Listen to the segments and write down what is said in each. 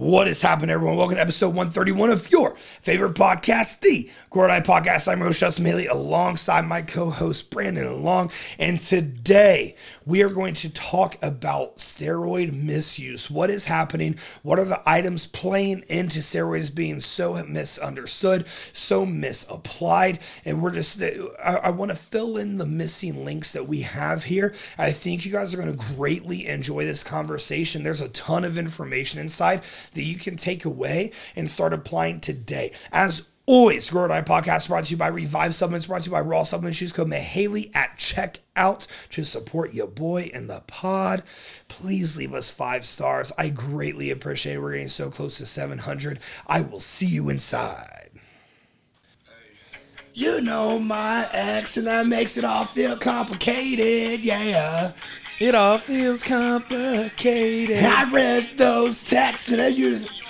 What is happening, everyone? Welcome to episode 131 of your favorite podcast, the Eye Podcast. I'm Rochelle Haley alongside my co-host Brandon Long. And today we are going to talk about steroid misuse. What is happening? What are the items playing into steroids being so misunderstood, so misapplied? And we're just, I, I want to fill in the missing links that we have here. I think you guys are going to greatly enjoy this conversation. There's a ton of information inside that you can take away and start applying today. As always, Grow Eye Podcast brought to you by Revive Supplements, brought to you by Raw Supplements. Use code Mahaley at checkout to support your boy and the pod. Please leave us five stars. I greatly appreciate it. We're getting so close to 700. I will see you inside. You know my ex, and that makes it all feel complicated. Yeah. It all feels complicated. I read those texts and I used.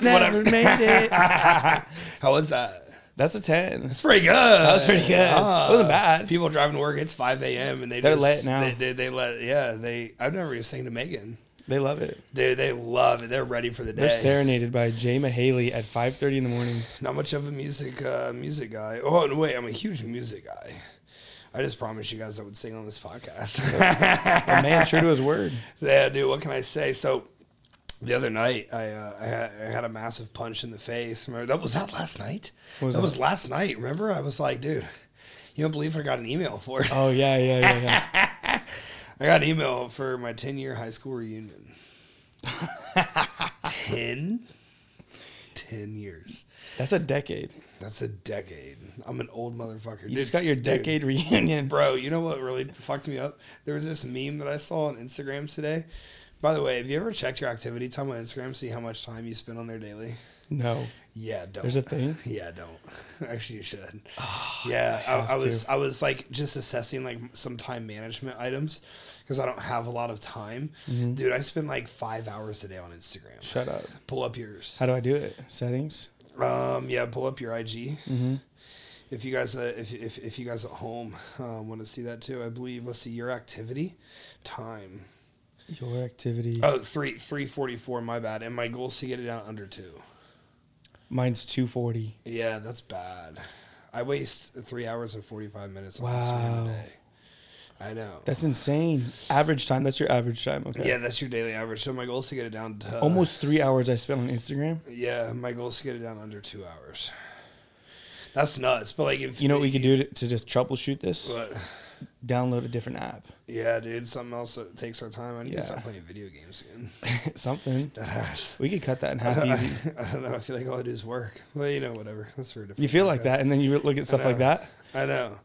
Never made it. How was that? That's a 10. It's pretty good. That was pretty good. It wasn't bad. People driving to work, it's 5 a.m. and they They're just, lit now. They, they, they let, yeah, they, I've never even sang to Megan. They love it. Dude, they love it. They're ready for the day. They're day. serenaded by Jay Mahaley at 5.30 in the morning. Not much of a music, uh, music guy. Oh, no, wait, I'm a huge music guy. I just promised you guys I would sing on this podcast. A man true to his word. Yeah, dude. What can I say? So, the other night, I uh, I, had, I had a massive punch in the face. Remember that was that last night. Was that that? was last night. Remember, I was like, dude, you don't believe I got an email for it. Oh, yeah, yeah, yeah, yeah. I got an email for my ten year high school reunion. ten. Ten years. That's a decade. That's a decade. I'm an old motherfucker. You just got your decade reunion. Bro, you know what really fucked me up? There was this meme that I saw on Instagram today. By the way, have you ever checked your activity time on Instagram, see how much time you spend on there daily? No. Yeah, don't. There's a thing? Yeah, don't. Actually, you should. yeah, I, I, was to. I was like just assessing like some time management items because I don't have a lot of time. Mm-hmm. Dude, I spend like five hours a day on Instagram. Shut up. Pull up yours. How do I do it? Settings? Um, yeah, pull up your IG. Mm-hmm. If you guys, uh, if, if if you guys at home um, want to see that too, I believe. Let's see your activity time. Your activity. Oh, three three forty four. My bad. And my goal is to get it down under two. Mine's 240. Yeah, that's bad. I waste three hours and forty five minutes on Wow. Instagram a day. I know. That's insane. Average time. That's your average time. Okay. yeah, that's your daily average. So my goal is to get it down to Almost three hours I spent on Instagram. Yeah, my goal is to get it down under two hours. That's nuts. But like, if You know what we could do to, to just troubleshoot this? What? Download a different app. Yeah, dude. Something else that takes our time. I need Yeah. to start playing video games again. Something. We could cut that in half easy. I don't know. I feel like all I do is work. Well, you know, whatever. That's for a different. You feel like that, and then you look at stuff like that. I know,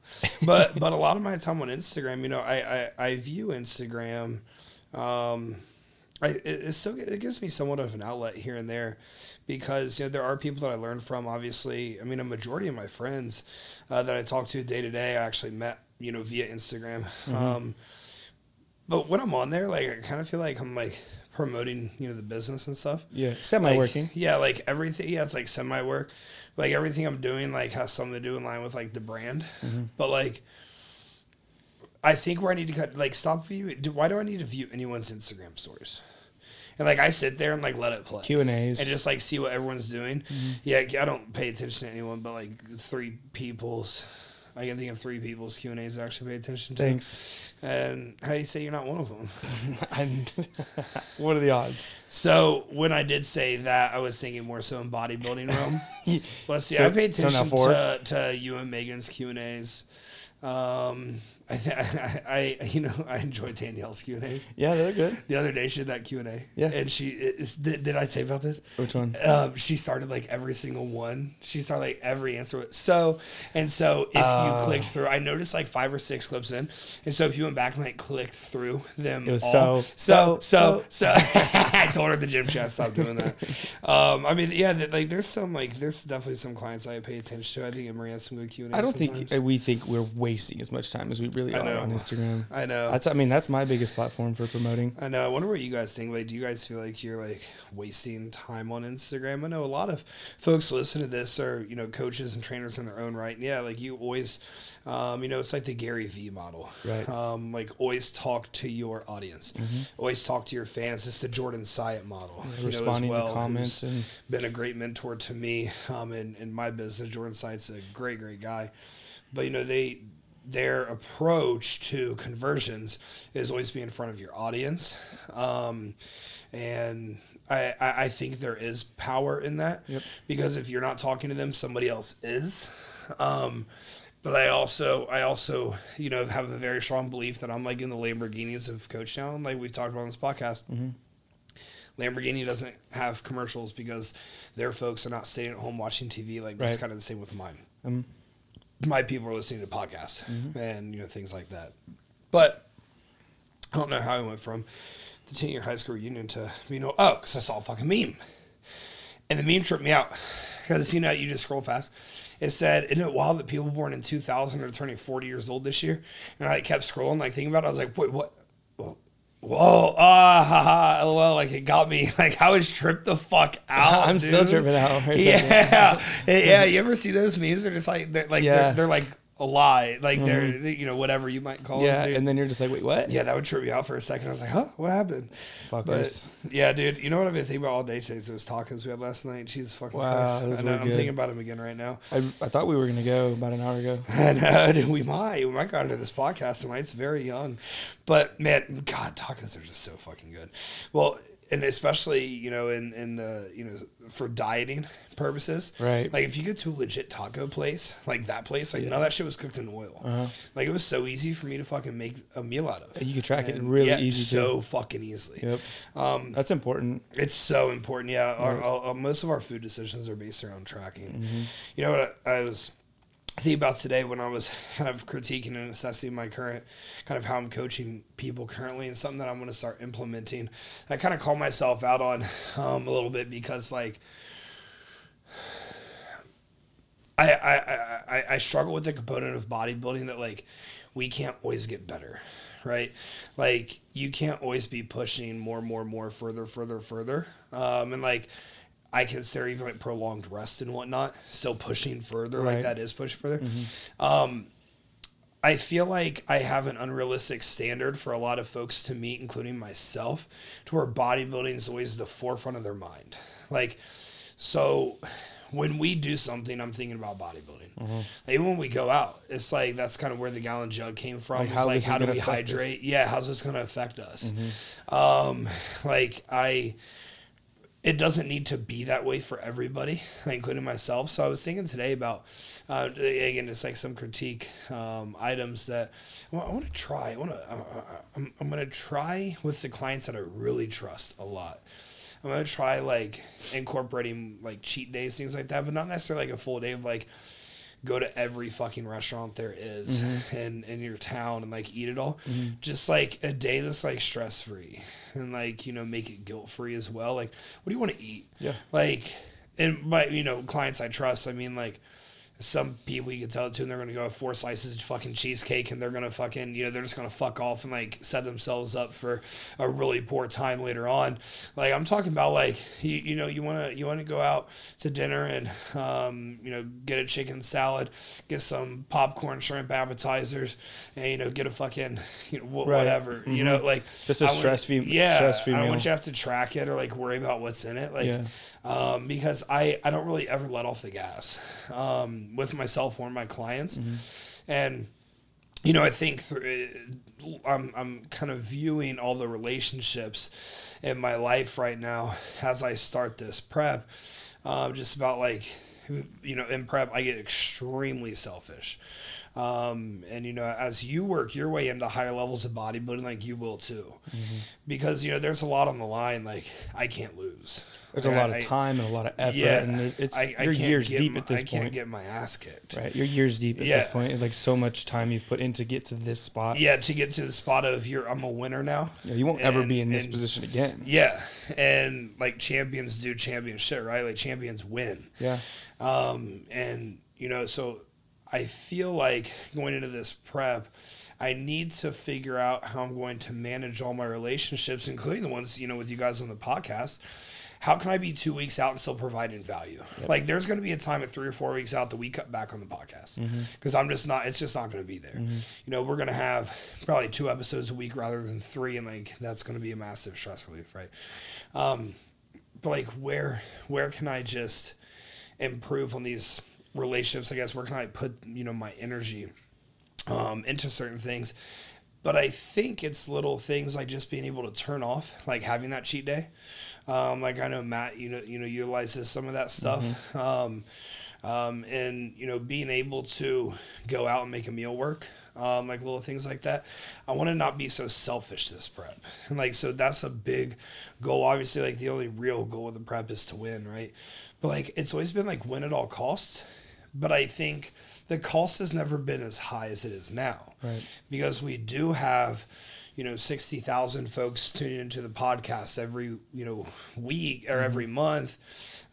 but but a lot of my time on Instagram, you know, I I, I view Instagram. Um, I it, it still it gives me somewhat of an outlet here and there, because you know there are people that I learn from. Obviously, I mean, a majority of my friends uh, that I talk to day to day, I actually met you know via Instagram. Um, but when I'm on there, like I kind of feel like I'm like promoting you know the business and stuff. Yeah, semi Like, working. Yeah, like everything. Yeah, it's like semi work. Like everything I'm doing, like has something to do in line with like the brand. Mm-hmm. But like, I think where I need to cut, like, stop view. Why do I need to view anyone's Instagram stories? And like, I sit there and like let it play Q and A's. and just like see what everyone's doing. Mm-hmm. Yeah, I don't pay attention to anyone, but like three people's. I can think of three people's Q and A's I actually pay attention to. Thanks. And how do you say you're not one of them? What are the odds? So when I did say that, I was thinking more so in bodybuilding realm. Let's see. So- I paid so attention four? to, to you and Megan's Q and A's. Um, I, th- I, I, you know, I enjoyed Danielle's Q and A's. Yeah, they're good. The other day, she did that Q and A. Yeah. and she is, did. Did I say about this? Which one? Um, she started like every single one. She started like every answer with so and so. If Oh. you clicked through, I noticed like five or six clips in, and so if you went back and like clicked through them, It was all, so, so so, so so. I told her the gym had stop doing that. Um, I mean, yeah, that, like there's some like there's definitely some clients I pay attention to. I think Emery has some good Q and I don't think uh, we think we're wasting as much time as we really I are know. on Instagram. I know. That's I mean that's my biggest platform for promoting. I know. I wonder what you guys think. Like, do you guys feel like you're like wasting time on Instagram? I know a lot of folks listen to this are you know coaches and trainers in their own right. And yeah, like you always, um, you know, it's like the Gary Vee model. Right. Um, like always talk to your audience. Always talk to your fans. It's the Jordan Syatt model. you know, as responding well, to comments and been a great mentor to me um, in, in my business. Jordan Syatt's a great, great guy. But you know, they their approach to conversions is always be in front of your audience. Um, and I, I, think there is power in that Yep. because if you're not talking to them, somebody else is. Um, but I also, I also, you know, have a very strong belief that I'm like in the Lamborghinis of Coach Town, like we've talked about on this podcast. Lamborghini doesn't have commercials because their folks are not sitting at home watching TV. Like that's Right. kind of the same with mine. um, My people are listening to podcasts mm-hmm. and you know things like that. But I don't know how I went from the ten year high school reunion to you know oh because I saw a fucking meme, and the meme tripped me out because you know you just scroll fast. It said, "Isn't it wild that people born in 2000 are turning 40 years old this year?" And I kept scrolling, like thinking about it. I was like, "Wait, what?" Whoa, ah, ha, ha, lol. Like it got me. Like I was tripped the fuck out. I'm still dude. tripping out. for a second. Yeah, yeah. You ever see those memes? They're just like they're like Yeah. They're, they're like a lie, like they're mm-hmm. you know whatever you might call Yeah, it. dude. and then you're just like, wait, what? yeah, that would trip me out for a second. I was like, huh, what happened? Fuckers. But yeah, dude, you know what I've been thinking about all day today? Those tacos we had last night. Jesus fucking Wow, Christ! I know, I'm thinking about them again right now. I, I thought we were gonna go about an hour ago. I know, dude, we might, we might go into this podcast tonight. It's very young, but man, God, tacos are just so fucking good. Well, and especially you know in in the you know for dieting purposes, Right. Like if you go to a legit taco place, like that place, like none of that shit was cooked in oil. Uh-huh. Like it was so easy for me to fucking make a meal out of. You could track it really yeah, easy so too. fucking easily. Yep. Um, That's important. it's so important. Yeah, our, our- our- most of our food decisions are based around tracking. Mm-hmm. You know what I, I was thinking about today when I was kind of critiquing and assessing my current kind of how I'm coaching people currently, and something that I'm going to start implementing. I kind of call myself out on um, a little bit because like. I, I, I- I struggle with the component of bodybuilding that like we can't always get better, right? Like you can't always be pushing more, more, more, further, further, further, um, and like I consider even like prolonged rest and whatnot still pushing further. Like that is push further. Um, I feel like I have an unrealistic standard for a lot of folks to meet, including myself, to where bodybuilding is always the forefront of their mind. Like, so when we do something, I'm thinking about bodybuilding. Mm-hmm. Like, even when we go out, it's like that's kind of where the gallon jug came from. Like, It's how like, how do we us. hydrate? Yeah, how's this going to affect us? Mm-hmm. Um, like I it doesn't need to be that way for everybody, including myself. So I was thinking today about, uh, again, it's like some critique um, items that I want to try. I want to. I'm, I'm going to try with the clients that I really trust a lot. I'm going to try like incorporating like cheat days, things like that, but not necessarily like a full day of like go to every fucking restaurant there is mm-hmm. in in your town and like eat it all. Mm-hmm. Just like a day that's like stress free and like you know make it guilt free as well. Like, what do you want to eat? Yeah. Like, and by you know clients I trust, I mean like some people you can tell it to and they're gonna go have four slices of fucking cheesecake and they're gonna fucking you know they're just gonna fuck off and like set themselves up for a really poor time later on like i'm talking about like you, you know you want to you want to go out to dinner and um, you know get a chicken salad get some popcorn shrimp appetizers and you know get a fucking you know wh- Right. whatever you know like Just a I want- stress-free- yeah stress-free i don't want you to have to track it or like worry about what's in it like Yeah. Um, because I, I don't really ever let off the gas um, with myself or my clients. Mm-hmm. And, you know, I think through, I'm, I'm kind of viewing all the relationships in my life right now as I start this prep. Um, just about like, you know, in prep, I get extremely selfish. Um, and you know, as you work your way into higher levels of bodybuilding, like you will too, Mm-hmm. because you know there's a lot on the line. Like I can't lose. There's a lot of time and a lot of effort, yeah, and it's I, I you're years deep my- at this point. I can't get my ass kicked. Right, you're years deep at Yeah. this point. It's like so much time you've put in to get to this spot. Yeah, to get to the spot of you're, I'm a winner now. You, know, you won't ever be in this and- position again. Yeah, and like champions do champion shit, right? Like champions win. Yeah, Um, and you know, so I feel like going into this prep, I need to figure out how I'm going to manage all my relationships, including the ones, you know, with you guys on the podcast. How can I be two weeks out and still providing value? Like, there's going to be a time at three or four weeks out that we cut back on the podcast because I'm just not. It's just not going to be there. You know, we're going to have probably two episodes a week rather than three, and like that's going to be a massive stress relief, right? Um, but like, where where can I just improve on these relationships? I guess where can I put you know my energy um, into certain things? But I think it's little things like just being able to turn off, like having that cheat day. Um, like I know Matt, you know, you know, utilizes some of that stuff, um, um, and you know, being able to go out and make a meal work, um, like little things like that. I want to not be so selfish this prep, and like so that's a big goal. Obviously, like the only real goal of the prep is to win, right? But like it's always been like win at all costs. But I think the cost has never been as high as it is now, Right. because we do have you know 60,000 folks tuning into the podcast every you know week or every month.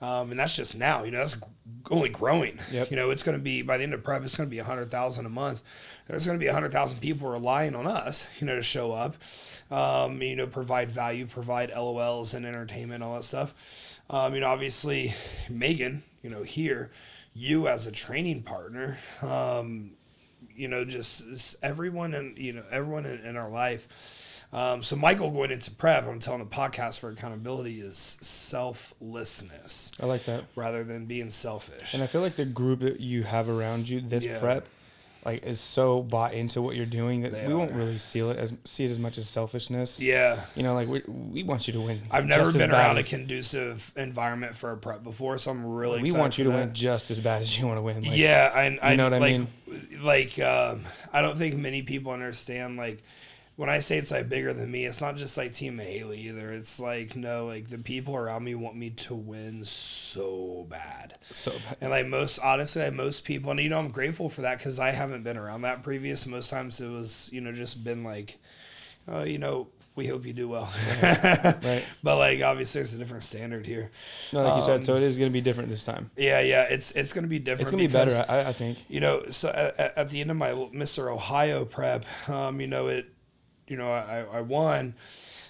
Um, and that's just now you know that's only growing. Yep. you know it's going to be by the end of prep it's going to be 100,000 a month. There's going to be 100,000 people relying on us you know to show up um, you know provide value provide LOLs and entertainment all that stuff. Um, you know obviously Megan you know here you as a training partner um, you know, just everyone and you know everyone in, in our life. Um, so Michael going into prep, I'm telling the podcast for accountability is selflessness I like that. rather than being selfish. And I feel like the group that you have around you, this Yeah. prep, like is so bought into what you're doing that They we won't really see it as see it as much as selfishness. yeah, You know, like we, we want you to win. I've never been around a conducive environment for a prep before, so I'm really We want you to that. win just as bad as you want to win. Like, yeah, I, I you know what I like, mean? Like, um, I don't think many people understand. Like, when I say it's like bigger than me, it's not just like Team Haley either. It's like no, like the people around me want me to win so bad. So bad. And like most, honestly, like most people, and you know, I'm grateful for that because I haven't been around that previous. Most times it was, you know, just been like, oh, you know, we hope you do well. Right. But like, obviously, there's a different standard here. No, like you said, so Um, it is going to be different this time. Yeah, yeah, it's it's gonna be different. It's going to be better, I, I think. you know, so at, at the end of my Mr. Ohio prep, um, you know, it, you know, I, I won,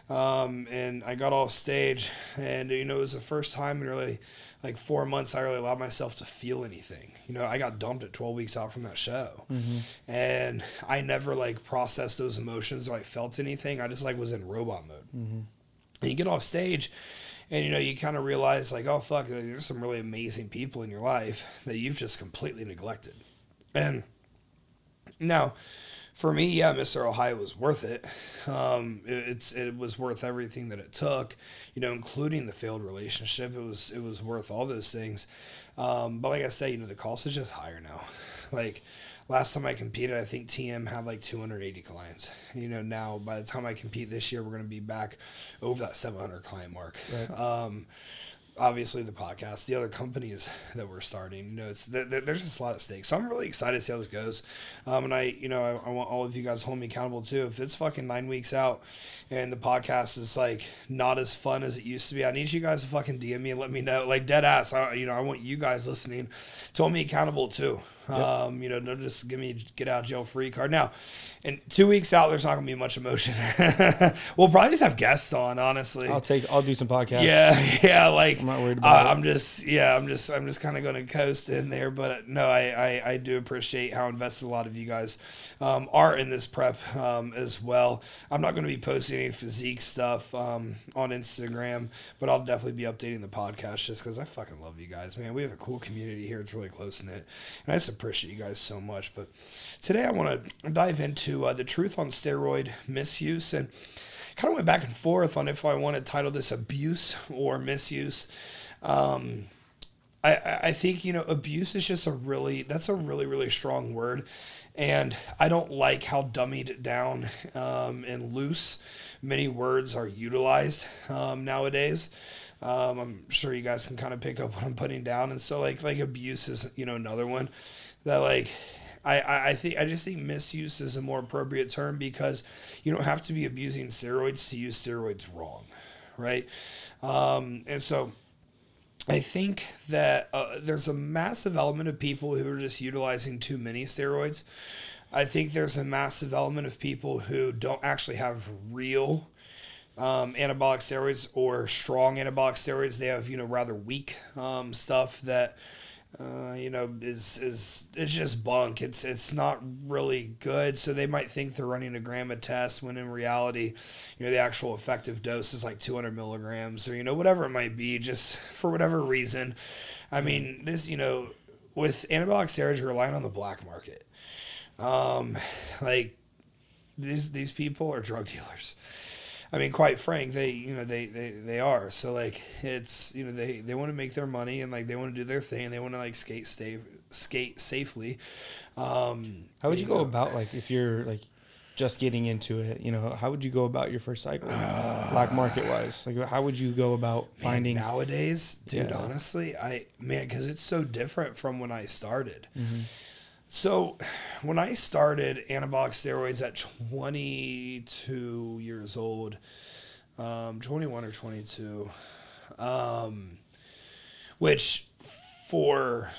um, and I got off stage, and you know, it was the first time in really like four months I really allowed myself to feel anything. You know, I got dumped at 12 weeks out from that show, and I never like processed those emotions or like felt anything. I just like was in robot mode. And you get off stage, and you know, you kind of realize like, oh fuck, like, there's some really amazing people in your life that you've just completely neglected. And now, for me, yeah, Mr. Ohio was worth it. Um, it. It's it was worth everything that it took, you know, including the failed relationship. It was it was worth all those things. Um, but like I say, you know, the cost is just higher now. Like last time I competed, I think TM had like 280 clients. You know, now by the time I compete this year, we're going to be back over that 700 client mark. Right. Um, obviously the podcast, the other companies that we're starting, you know, it's th- th- there's just a lot at stake. So I'm really excited to see how this goes. Um, and I, you know, I, I want all of you guys to hold me accountable too. If it's fucking nine weeks out and the podcast is like not as fun as it used to be, I need you guys to fucking DM me and let me know. Like dead ass, I, you know, I want you guys listening to hold me accountable too. Um, you know, don't just give me get out jail free card. Now, in two weeks out, there's not gonna be much emotion. we'll probably just have guests on, honestly. I'll take. I'll do some podcasts. Yeah, yeah, like I'm not worried about I, it. I'm just, yeah, I'm just, I'm just kind of going to coast in there. But no, I, I, I do appreciate how invested a lot of you guys um, are in this prep um, as well. I'm not going to be posting any physique stuff um, on Instagram, but I'll definitely be updating the podcast just because I fucking love you guys, man. We have a cool community here. It's really close knit, and I just appreciate you guys so much. But today I want to dive into uh, the truth on steroid misuse and kind of went back and forth on if I want to title this abuse or misuse. Um, I, I think you know abuse is just a really that's a really really strong word, and I don't like how dummied down um, and loose many words are utilized um, nowadays. Um, I'm sure you guys can kind of pick up what I'm putting down, and so like like abuse is you know another one that like I, I, think I just think misuse is a more appropriate term because you don't have to be abusing steroids to use steroids wrong, right? Um, and so I think that uh, there's a massive element of people who are just utilizing too many steroids. I think there's a massive element of people who don't actually have real um, anabolic steroids or strong anabolic steroids. They have you know rather weak um, stuff that uh, you know is is it's just bunk. It's it's not really good. So they might think they're running a gram a test when in reality, you know the actual effective dose is like 200 milligrams or you know whatever it might be. Just for whatever reason, I mean this you know with anabolic steroids you're relying on the black market. Um, like these these people are drug dealers. I mean, quite frank, they you know they they, they are. So like it's you know they they want to make their money and like they want to do their thing. and They want to like skate stay skate safely. Um, How would you, go know, about like if you're like just getting into it? You know, how would you go about your first cycle, black market wise? Like, how would you go about man, finding? nowadays, dude? Yeah. Honestly, I man, because it's so different from when I started. Mm-hmm. So, when I started anabolic steroids at 22 years old, um, 21 or 22, um, which for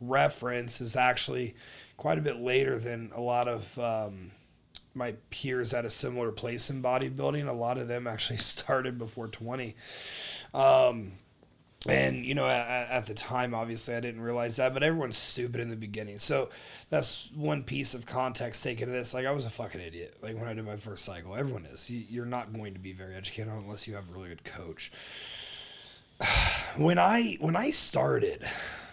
reference is actually quite a bit later than a lot of um, my peers at a similar place in bodybuilding. A lot of them actually started before 20. Um, and you know at, at the time obviously i didn't realize that but everyone's stupid in the beginning. So that's one piece of context taken to this. Like i was a fucking idiot like when i did my first cycle. Everyone is. You, you're not going to be very educated unless you have a really good coach. When i when i started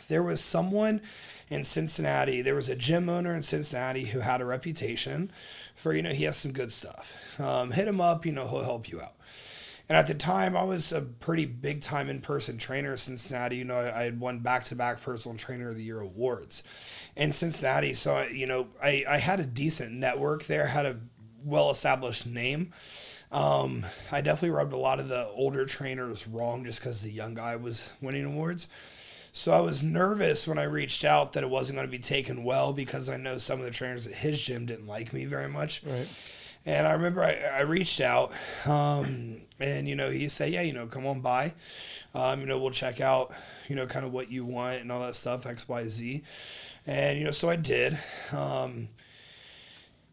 there was someone in cincinnati there was a gym owner in cincinnati who had a reputation for you know he has some good stuff. Um, hit him up you know he'll help you out and at the time, I was a pretty big time in person trainer in Cincinnati. You know, I, had won back to back personal trainer of the year awards in Cincinnati. So, I, you know, I, I had a decent network there, had a well established name. Um, I definitely rubbed a lot of the older trainers wrong just because the young guy was winning awards. So I was nervous when I reached out that it wasn't going to be taken well because I know some of the trainers at his gym didn't like me very much. Right. And I remember I, I reached out, um, and you know he say "Yeah, you know, come on by. Um, you know, we'll check out, you know, kind of what you want and all that stuff, x y z And you know, so I did. Um,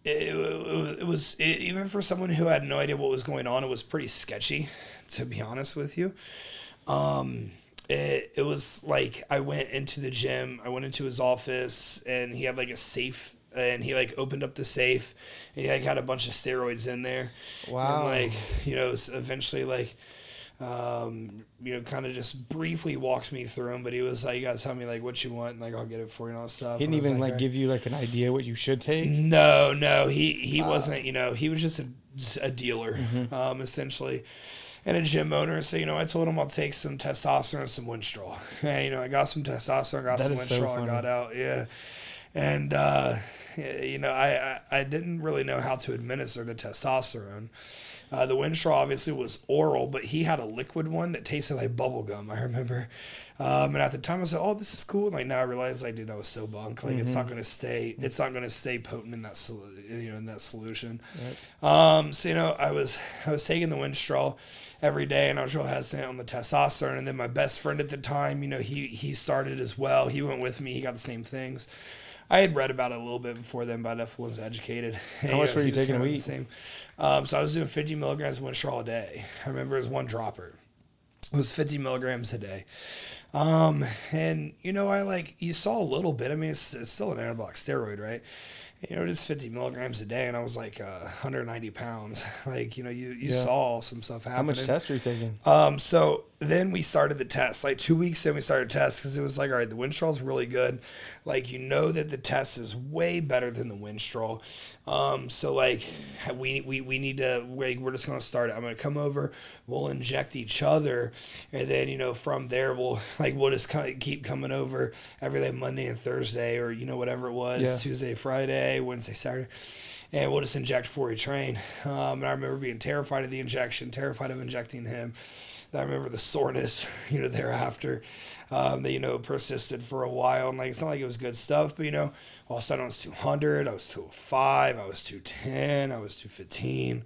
it, it, it was it, even for someone who had no idea what was going on, it was pretty sketchy, to be honest with you. Um, it, it was like I went into the gym, I went into his office, and he had like a safe and he like opened up the safe and he like had a bunch of steroids in there. Wow. And like, you know, eventually like um, you know, kind of just briefly walked me through him, but he was like, "You gotta tell me like what you want, and like I'll get it for you and all that stuff." He didn't even like "All right." give you like an idea what you should take. No, no, he he wasn't. You know, he was just a, just a dealer, um, essentially, and a gym owner. So you know, I told him I'll take some testosterone and some Winstrol. And, you know, I got some testosterone, got That some is so Winstrol, I got out. Yeah, and uh, you know, I, I I didn't really know how to administer the testosterone. Uh, the Winstrol obviously was oral, but he had a liquid one that tasted like bubble gum. I remember, um, and at the time I like, "Oh, this is cool." Like now I realize, like, dude, that was so bunk. Like it's not Mm-hmm. gonna stay. It's not gonna stay potent in that sol- you know in that solution. Um, so you know, I was I was taking the Winstrol every day, and I was real hesitant on the testosterone. And then my best friend at the time, you know, he he started as well. He went with me. He got the same things. I had read about it a little bit before then, but I definitely wasn't educated. And, How much know, were you taking a week? Same. Um, so I was doing 50 milligrams of Winstrol a day. I remember it was one dropper. It was 50 milligrams a day. Um, and you know, I like you saw a little bit. I mean, it's, it's still an anabolic steroid, right? You know, it is 50 milligrams a day, and I was like uh, 190 pounds. Like, you know, you, you Yeah. saw some stuff happening. How much test were you taking? Um, so then we started the test. Like two weeks in, we started tests because it was like, all right, the Winstrol's really good. Like you know that the test is way better than the Winstrol. Um, so like we we, we need to like we're just gonna start it. I'm gonna come over. We'll inject each other, and then you know from there we'll like we'll just kind of keep coming over every day, Monday and Thursday, or you know whatever it was, Yeah. Tuesday, Friday, Wednesday, Saturday and we'll just inject before we train. Um, and I remember being terrified of the injection, terrified of injecting him. I remember the soreness, you know, thereafter. Um, that you know persisted for a while, and like it's not like it was good stuff, but you know, all of a sudden I was 200, I was 205, I was 210, I was 215.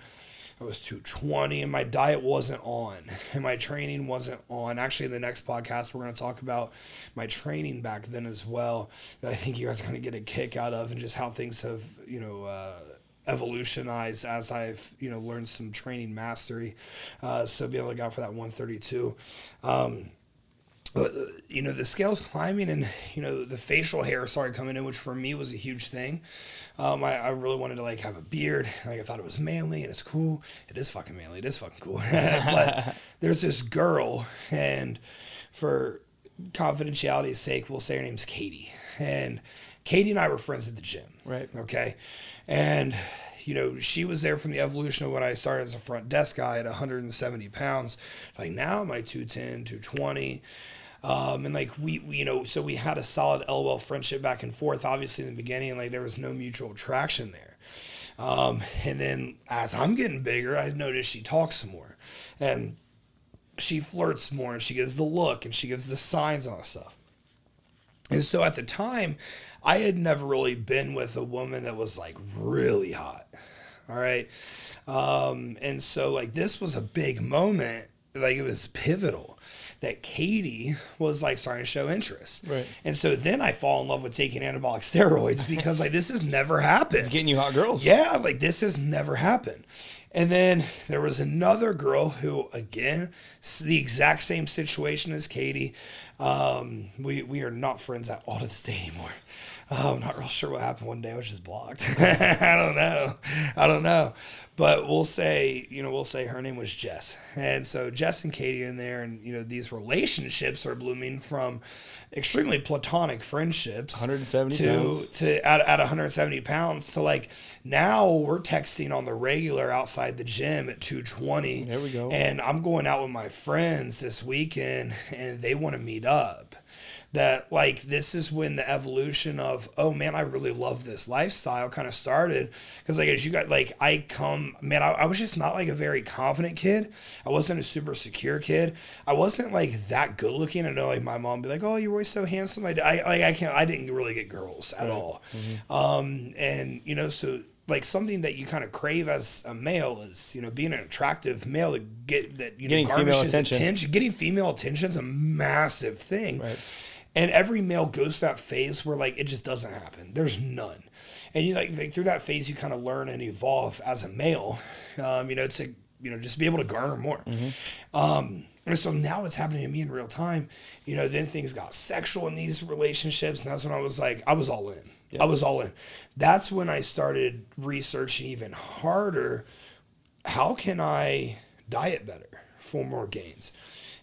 I was 220 and my diet wasn't on and my training wasn't on. Actually, in the next podcast, we're going to talk about my training back then as well that I think you guys are going to get a kick out of and just how things have, you know, uh, evolutionized as I've, you know, learned some training mastery. Uh, so be able to go for that 132. Um, but, you know the scales climbing and you know the facial hair started coming in which for me was a huge thing. Um, I, I really wanted to like have a beard. Like i thought it was manly and it's cool. It is fucking manly. It is fucking cool. But there's this girl and for confidentiality's sake we'll say her name's katie. And katie and i were friends at the gym. Right. okay and you know she was there from the evolution of when i started as a front desk guy at 170 pounds like now i'm like 210 220 um, and like we, we, you know, so we had a solid LOL friendship back and forth. Obviously, in the beginning, and like there was no mutual attraction there. Um, and then as I'm getting bigger, I notice she talks more, and she flirts more, and she gives the look, and she gives the signs on stuff. And so at the time, I had never really been with a woman that was like really hot. All right. Um, and so like this was a big moment, like it was pivotal that Katie was like starting to show interest. Right. And so then I fall in love with taking anabolic steroids because like this has never happened. It's getting you hot girls. Yeah, like this has never happened. And then there was another girl who, again, the exact same situation as Katie. Um, we we are not friends at all to this day anymore. Uh, I'm not real sure what happened one day. I was just blocked. I don't know. I don't know. But we'll say, you know, we'll say her name was Jess. And so Jess and Katie are in there, and you know, these relationships are blooming from extremely platonic friendships 170 to pounds. to at, at 170 pounds to like now we're texting on the regular outside the gym at 220 There we go. and i'm going out with my friends this weekend and they want to meet up. That like this is when the evolution of oh man i really love this lifestyle kind of started. Because like as you got like i come man I, I was just not like a very confident kid. I wasn't a super secure kid. I wasn't like that good looking. I know like my mom be like oh you're always so handsome. I, I like i can't i didn't really get girls at all. Um and you know so like something that you kind of crave as a male is, you know, being an attractive male to get that you Getting know female garnishes attention. attention. Getting female attention is a massive thing. Right. And every male goes to that phase where like it just doesn't happen. There's none. And you like, like through that phase you kind of learn and evolve as a male. Um, you know, to you know, just be able to garner more. Um, and so now it's happening to me in real time. You know, then things got sexual in these relationships, and that's when I was like, I was all in. I was all in. That's when I started researching even harder. How can I diet better for more gains?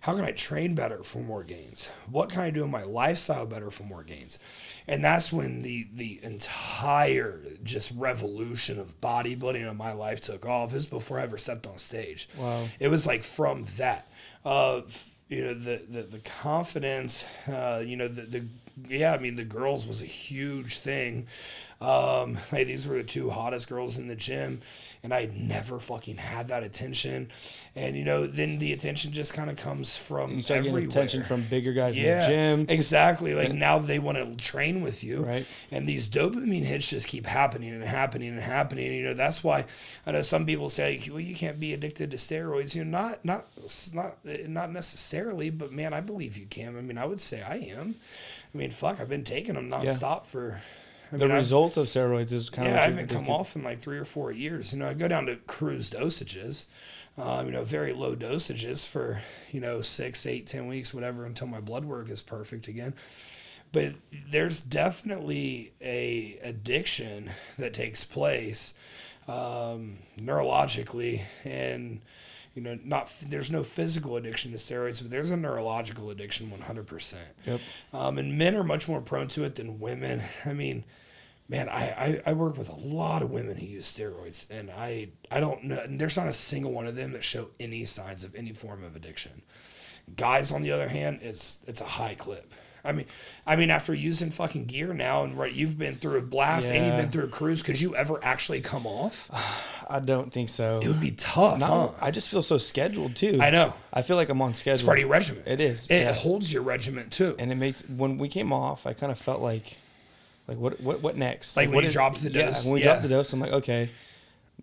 How can I train better for more gains? What can I do in my lifestyle better for more gains? And that's when the the entire just revolution of bodybuilding in my life took off. This is before I ever stepped on stage. Wow. It was like from that of you know the the, the confidence, uh, you know the the yeah. I mean the girls was a huge thing. Um, like these were the two hottest girls in the gym, and I never fucking had that attention. And you know, then the attention just kind of comes from You start everywhere. getting attention from bigger guys yeah, in the gym. exactly. Like now they want to train with you, Right. And these dopamine hits just keep happening and happening and happening. And, you know, that's why I know some people say, well, you can't be addicted to steroids. You know, not not not not necessarily, but man, I believe you can. I mean, I would say I am. I mean, fuck, I've been taking them nonstop for. I the mean, I've- results of steroids is kind yeah, of I haven't come off in like three or four years. You know, I go down to cruise dosages, um, you know, very low dosages for, you know, six, eight, ten weeks, whatever, until my blood work is perfect again. But there's definitely a addiction that takes place um, neurologically and you know not there's no physical addiction to steroids but there's a neurological addiction 100% Yep. um, and men are much more prone to it than women. I mean, man, I, I, I work with a lot of women who use steroids, and I I don't know. And there's not a single one of them that show any signs of any form of addiction. Guys, on the other hand, it's it's a high clip. I mean, I mean, after using fucking gear now, and right, you've been through a blast and you've been through a cruise. Could you ever actually come off? I don't think so. It would be tough, Not- huh? I just feel so scheduled too. I know. I feel like I'm on schedule. It's part of your regiment. It is, It yeah. holds your regiment too. and it makes when we came off, I kind of felt like, like what what what next? Like when what you dropped the yeah, dose? when we Yeah. dropped the dose, I'm like, okay,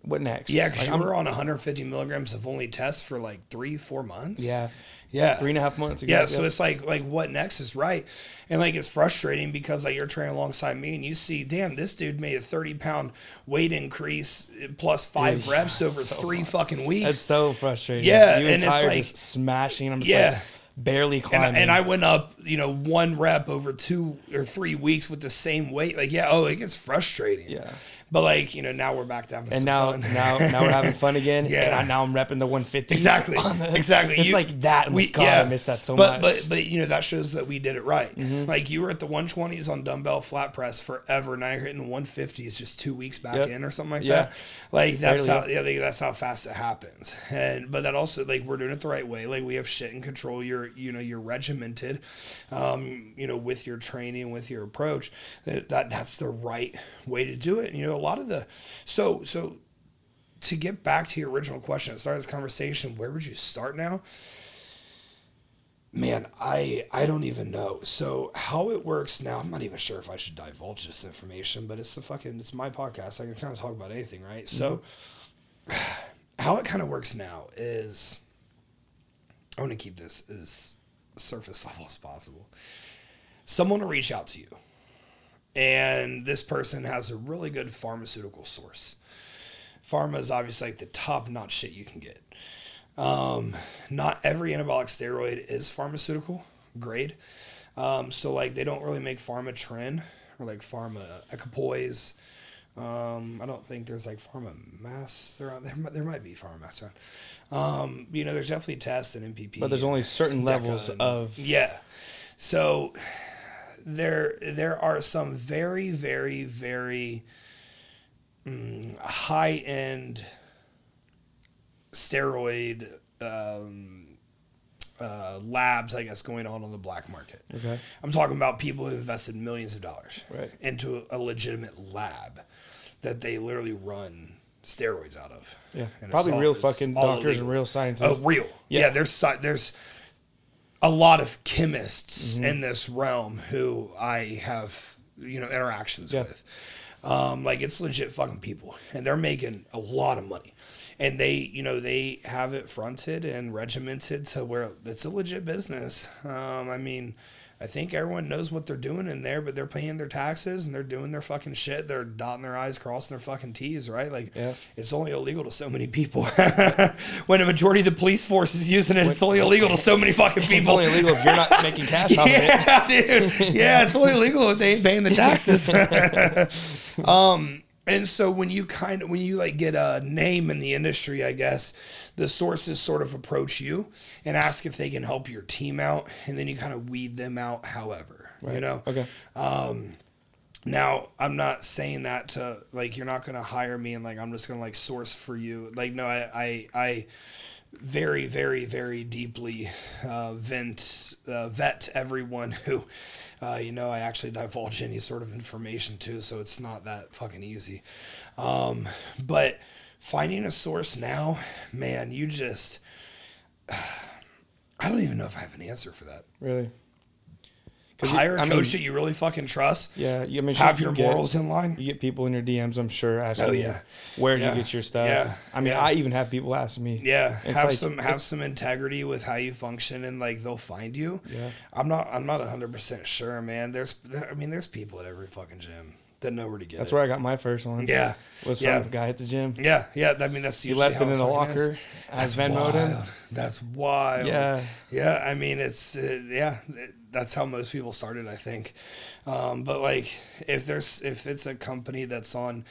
what next? Yeah, because Like, you I'm- were on 150 milligrams of only tests for like three, four months. yeah, yeah, three and a half months ago. Yeah, so it's like like what next is right, and like it's frustrating because like you're training alongside me and you see, damn, this dude made a 30 pound weight increase plus five Yeah, reps over so three hard. fucking weeks. That's so frustrating. Yeah, you and and, it's like- just smashing. I'm just Yeah. like barely and, climbing. and I went up, you know, one rep over two or three weeks with the same weight. Like, yeah, oh, it gets frustrating. Yeah. But like, you know, now we're back to having and now, fun. now, now we're having fun again. Yeah. And I, now I'm repping the 150. Exactly. exactly. It's You- like that. Like, God, I miss that so but, much. Mm-hmm. But but you know that shows that we did it right. Like you were at the 120s on dumbbell flat press forever. Now you're hitting 150s just two weeks back Yep. in or something like Yeah. that. Like that's Barely, how yeah that's how fast it happens. And but that also like we're doing it the right way. Like we have shit in control. You're you know you're regimented. Um, you know with your training with your approach that, that that's the right way to do it. And, you know a lot of the so so to get back to your original question, to start this conversation, where would you start now? Man, I I don't even know. So how it works now, I'm not even sure if I should divulge this information, but it's a fucking it's my podcast. I can kind of talk about anything, right? So mm-hmm. how it kind of works now is I want to keep this as surface level as possible. Someone will reach out to you, and this person has a really good pharmaceutical source. Pharma is obviously like the top notch shit you can get. Um, not every anabolic steroid is pharmaceutical grade. Um, so like they don't really make pharma tren or like pharma equipoise. Um, I don't think there's like pharma mass around there. There might be pharma mass around. Um, you know, there's definitely tests and MPP. but there's only certain levels of yeah. So there there are some very very very mm, high end steroid um, uh, labs, I guess, going on on the black market. Okay. I'm talking about people who invested millions of dollars Right. into a legitimate lab that they literally run steroids out of. yeah, And probably all- real fucking doctors illegal. and real scientists. Oh, real. Yeah, Yeah. there's there's a lot of chemists Mm-hmm. in this realm who I have you know interactions Yeah. with. Um, like it's legit fucking people, and they're making a lot of money, and they you know they have it fronted and regimented to where it's a legit business. Um, I mean. I think everyone knows what they're doing in there, but they're paying their taxes and they're doing their fucking shit. They're dotting their I's, crossing their fucking T's, right? Like, Yeah. it's only illegal to so many people. when a majority of the police force is using it, it's only illegal to so many fucking people. It's only illegal if you're not making cash off of it. yeah, dude. Yeah, it's only illegal if they ain't paying the taxes. um, and so when you kind of when you like get a name in the industry, I guess the sources sort of approach you and ask if they can help your team out, and then you kind of weed them out. However, you know, Okay. now, I'm not saying that to like you're not gonna hire me and like I'm just gonna like source for you. Like no, I I, I very very very deeply uh, vent uh, vet everyone who uh, you know I actually divulge any sort of information to, so it's not that fucking easy. Um, but finding a source now, man, you just I don't even know if I have an answer for that. Really. 'Cause you- Hire a coach mean- that you really fucking trust. Yeah, you I mean, Have you your get- morals in line. You get people in your DMs, I'm sure, asking Oh, you yeah. where Yeah. you get your stuff. Yeah. I mean, Yeah. I even have people asking me. Yeah, It's have like- some have some integrity with how you function, and like they'll find you. Yeah. I'm not I'm not hundred percent sure, man. There's I mean there's people at every fucking gym that know where to get That's it. where I got my first one. Yeah, Was from yeah. a guy at the gym. Yeah, yeah. I mean that's You left it in a locker. is. That's Venmoed him. wild. That's wild. Yeah. yeah. I mean it's uh, yeah. it- that's how most people started, I think. Um, but like if there's if it's a company that's on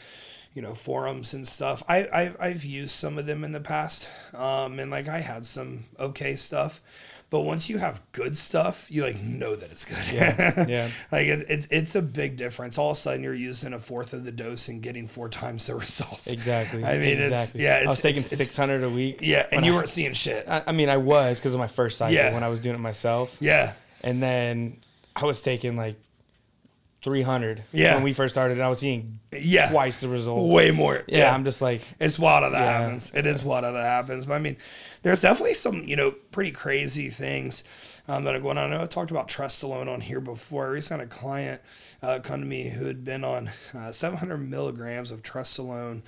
you know forums and stuff I, I've, I've used some of them in the past um, and like i had some okay stuff but once you have good stuff you like know that it's good Yeah, yeah. like it, it's it's a big difference all of a sudden you're using a fourth of the dose and getting four times the results Exactly. i mean exactly. it's yeah I was taking it's- 600 a week. yeah and you I- weren't seeing shit I, I mean, I was because of my first cycle Yeah. when I was doing it myself. yeah And then I was taking like 300 Yeah. when we first started. And I was seeing yeah twice the results. way more Yeah, I'm just like, It's wild how that Yeah. happens. It is wild how that happens. But I mean, there's definitely some, you know, pretty crazy things. Um, that are going on. I know I've talked about Trestolone on here before. I recently had a client uh, come to me who had been on uh, 700 milligrams of Trestolone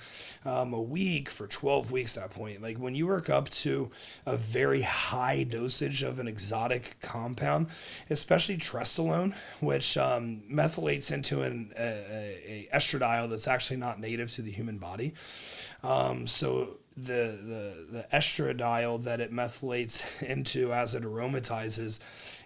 um, a week for 12 weeks at that point. Like when you work up to a very high dosage of an exotic compound, especially Trestolone, which um, methylates into an a, a estradiol that's actually not native to the human body. Um, so the, the the estradiol that it methylates into as it aromatizes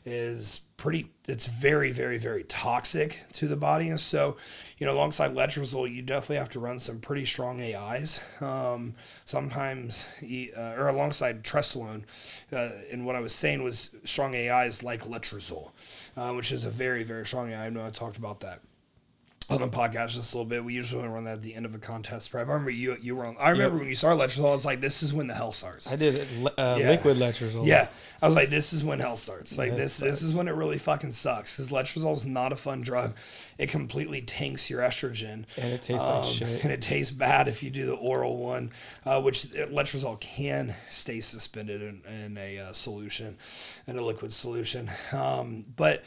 is pretty it's very very very toxic to the body. And so you know alongside letrozole you definitely have to run some pretty strong ais um, sometimes uh, or alongside trestolone uh, and what i was saying was strong ais like letrozole uh, which is a very very strong ai i know i talked about that on the podcast just a little bit. We usually run that at the end of a contest prep. I remember you you were on. I remember yep. when you started Letrozole, I was like, "This is when the hell starts." I did uh, yeah. liquid Letrozole. Yeah, I was like, "This is when hell starts." Like yeah, this this is when it really fucking sucks because Letrozole is not a fun drug. It completely tanks your estrogen, and it tastes um, like shit. And it tastes bad if you do the oral one, uh, which Letrozole can stay suspended in, in a uh, solution, in a liquid solution. Um, but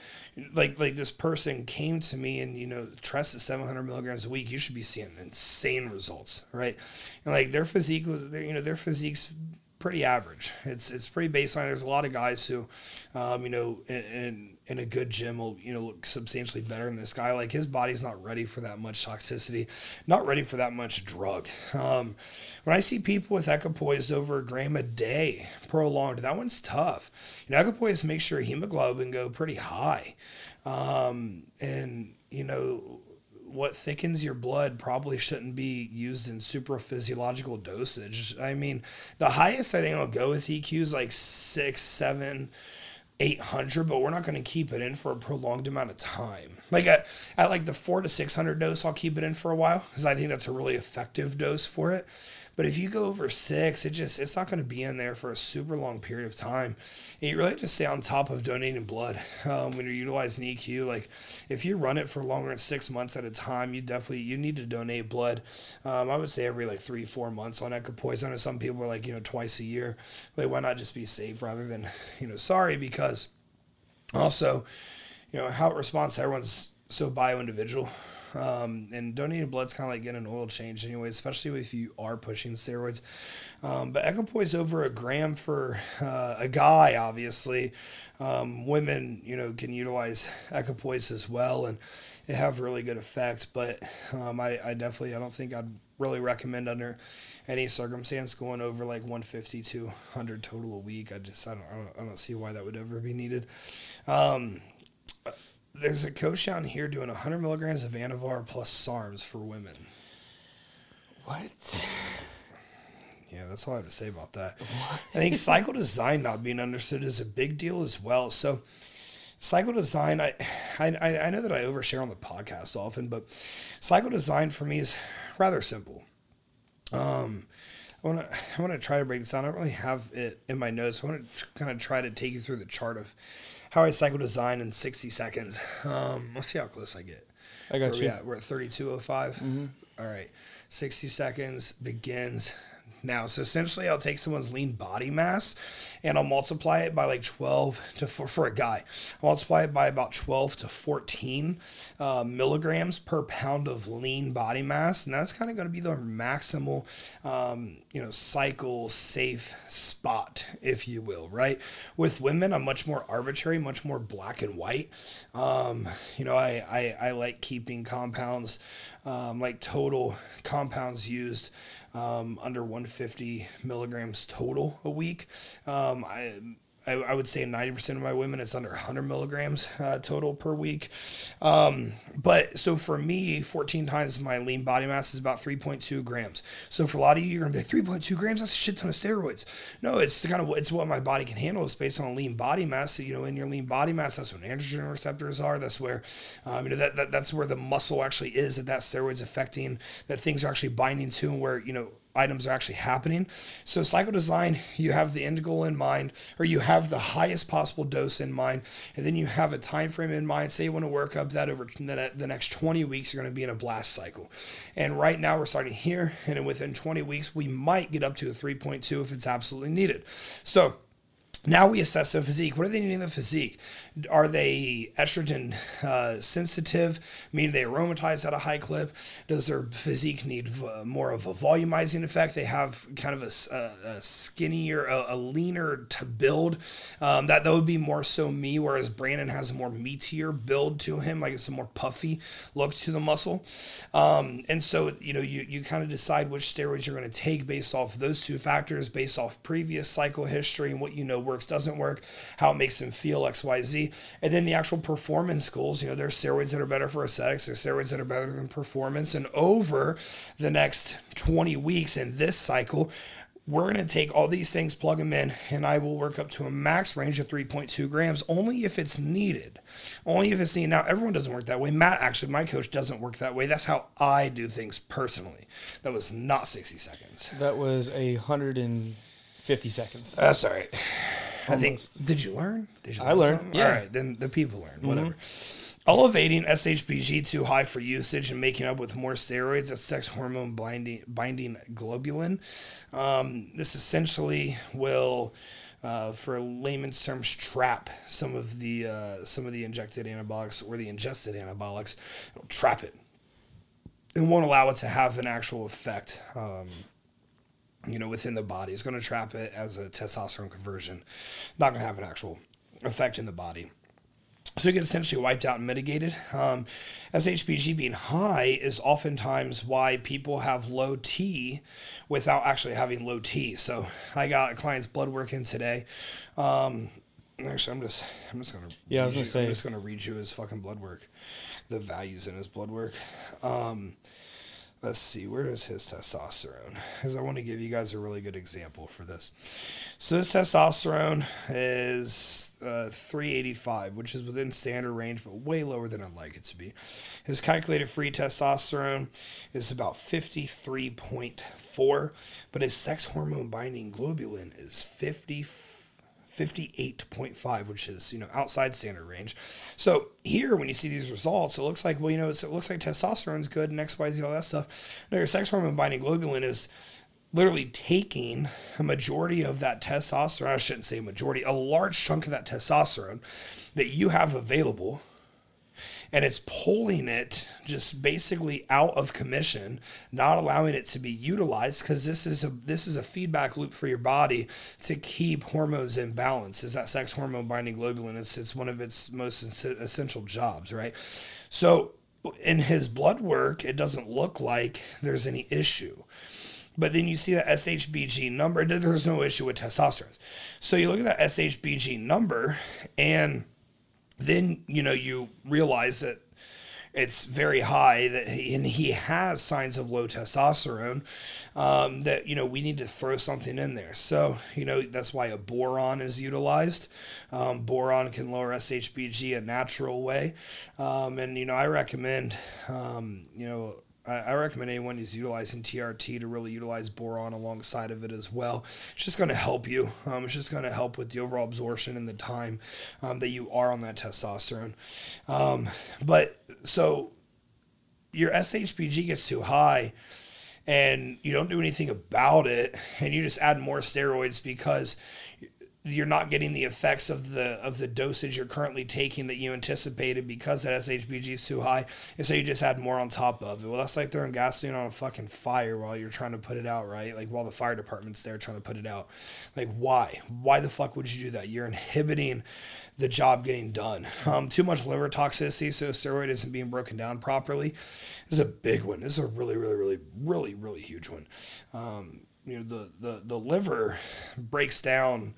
like like this person came to me and you know trust at 700 milligrams a week. You should be seeing insane results right? And like their physique was you know their physique's pretty average. It's it's pretty baseline. There's a lot of guys who um, you know in, in a good gym will you know look substantially better than this guy. Like his body's not ready for that much toxicity not ready for that much drug. Um, when i see people with equipoise over a gram a day prolonged that one's tough. You know equipoise makes sure hemoglobin go pretty high. Um, and you know what thickens your blood probably shouldn't be used in super physiological dosage. I mean, the highest I think I'll go with EQ is like six, seven, 800, but we're not going to keep it in for a prolonged amount of time. Like at, at like the four to 600 dose, I'll keep it in for a while because I think that's a really effective dose for it. But if you go over six, it just it's not going to be in there for a super long period of time. And you really have to stay on top of donating blood um, when you're utilizing EQ. Like if you run it for longer than six months at a time, you definitely you need to donate blood. Um, I would say every like three four months on equipoise. I know some people are like you know twice a year. Like why not just be safe rather than you know sorry because also you know how it responds to everyone's so bio individual. Um, and donating blood's kind of like getting an oil change anyway, especially if you are pushing steroids. Um, but equipoise over a gram for uh, a guy, obviously. Um, women, you know, can utilize equipoise as well, and it have really good effects. But um, I, I definitely, I don't think I'd really recommend under any circumstance going over like 150 to 100 total a week. I just I don't I don't, I don't see why that would ever be needed. Um, there's a coach down here doing 100 milligrams of Anavar plus SARMs for women. What? Yeah, that's all I have to say about that. What? I think cycle design not being understood is a big deal as well. So, cycle design, I, I, I know that I overshare on the podcast often, but cycle design for me is rather simple. Um, I want to I want to try to break this down. I don't really have it in my notes. I want to kind of try to take you through the chart of how I cycle design in 60 seconds. Um, let's see how close I get. I got Where you. We at? We're at 3205. Mm-hmm. All right. 60 seconds begins now. So essentially, I'll take someone's lean body mass and I'll multiply it by like 12 to for, for a guy. I'll multiply it by about 12 to 14 uh, milligrams per pound of lean body mass, and that's kind of going to be the maximal, um, you know, cycle safe spot, if you will, right? With women, I'm much more arbitrary, much more black and white. Um, you know, I, I, I like keeping compounds, um, like total compounds used um, under 150 milligrams total a week. Um, I, I, I, would say 90% of my women, it's under 100 milligrams uh, total per week. Um, but so for me, 14 times my lean body mass is about 3.2 grams. So for a lot of you, you're gonna be like 3.2 grams. That's a shit ton of steroids. No, it's kind of it's what my body can handle. It's based on lean body mass. So, you know, in your lean body mass, that's what androgen receptors are. That's where, um, you know, that, that that's where the muscle actually is that that steroids affecting. That things are actually binding to, and where you know items are actually happening. So cycle design, you have the end goal in mind, or you have the highest possible dose in mind, and then you have a time frame in mind. Say you want to work up that over the next 20 weeks, you're going to be in a blast cycle. And right now we're starting here, and within 20 weeks we might get up to a 3.2 if it's absolutely needed. So Now we assess the physique. What are they needing in the physique? Are they estrogen uh, sensitive, meaning they aromatize at a high clip? Does their physique need v- more of a volumizing effect? They have kind of a skinnier, a, a leaner to build. Um, that that would be more so me, whereas Brandon has a more meatier build to him, like it's a more puffy look to the muscle. Um, and so you know you you kind of decide which steroids you're going to take based off those two factors, based off previous cycle history and what you know works doesn't work, how it makes them feel X Y Z, and then the actual performance goals. You know there's steroids that are better for aesthetics, there's steroids that are better than performance, and over the next 20 weeks in this cycle we're going to take all these things, plug them in, and I will work up to a max range of 3.2 grams only if it's needed. Only if it's needed. Now, everyone doesn't work that way. Matt, actually, my coach doesn't work that way. That's how I do things personally. That was not 60 seconds. That was a hundred and fifty seconds. That's all right. I think, did you learn? Did you I learned, something? yeah. Mm-hmm. All right, then the people learn, whatever. Elevating SHBG too high for usage and making up with more steroids, that's sex hormone binding, binding globulin. Um, this essentially will, uh, for layman's terms, trap some of the uh, some of the injected anabolics or the ingested anabolics. It'll trap it. It won't allow it to have an actual effect. Um, you know, within the body. It's going to trap it as a testosterone conversion. Not going to have an actual effect in the body. So it gets essentially wiped out and mitigated. Um, SHBG being high is oftentimes why people have low T without actually having low T. So I got a client's blood work in today. Um, actually, I'm just I'm just gonna Yeah, I was gonna you- say- I'm just gonna read you his fucking blood work, the values in his blood work. Um, let's see, where is his testosterone? Because I want to give you guys a really good example for this. So this testosterone is uh, 385, which is within standard range, but way lower than I'd like it to be. His calculated free testosterone is about 53.4, but his sex hormone binding globulin is 50. 58.5, which is, you know, outside standard range. So here, when you see these results, it looks like, well, you know, it looks like testosterone's good and X, Y, Z, all that stuff. Now, your sex hormone binding globulin is literally taking a majority of that testosterone, I shouldn't say majority, a large chunk of that testosterone that you have available and it's pulling it just basically out of commission, not allowing it to be utilized because this is a this is a feedback loop for your body to keep hormones in balance. Is that sex hormone binding globulin? It's it's one of its most essential jobs, right? So in his blood work, it doesn't look like there's any issue. But then you see that SHBG number, there's no issue with testosterone. So you look at that SHBG number and then you know you realize that it's very high that he, and he has signs of low testosterone um, that you know we need to throw something in there. So you know that's why a boron is utilized. Um, boron can lower shbg a natural way. Um, and you know i recommend um, you know I recommend anyone who's utilizing TRT to really utilize boron alongside of it as well. It's just going to help you. Um, it's just going to help with the overall absorption and the time um, that you are on that testosterone. Um, but so your SHBG gets too high and you don't do anything about it and you just add more steroids because you're not getting the effects of the of the dosage you're currently taking that you anticipated because that SHBG is too high, and so you just add more on top of it. Well, that's like throwing gasoline on a fucking fire while you're trying to put it out, right? Like while the fire department's there trying to put it out. Like why? Why the fuck would you do that? You're inhibiting the job getting done. Um, too much liver toxicity, so steroid isn't being broken down properly. This is a big one. This is a really, really, really, really, really huge one. Um, you know, the, the, the liver breaks down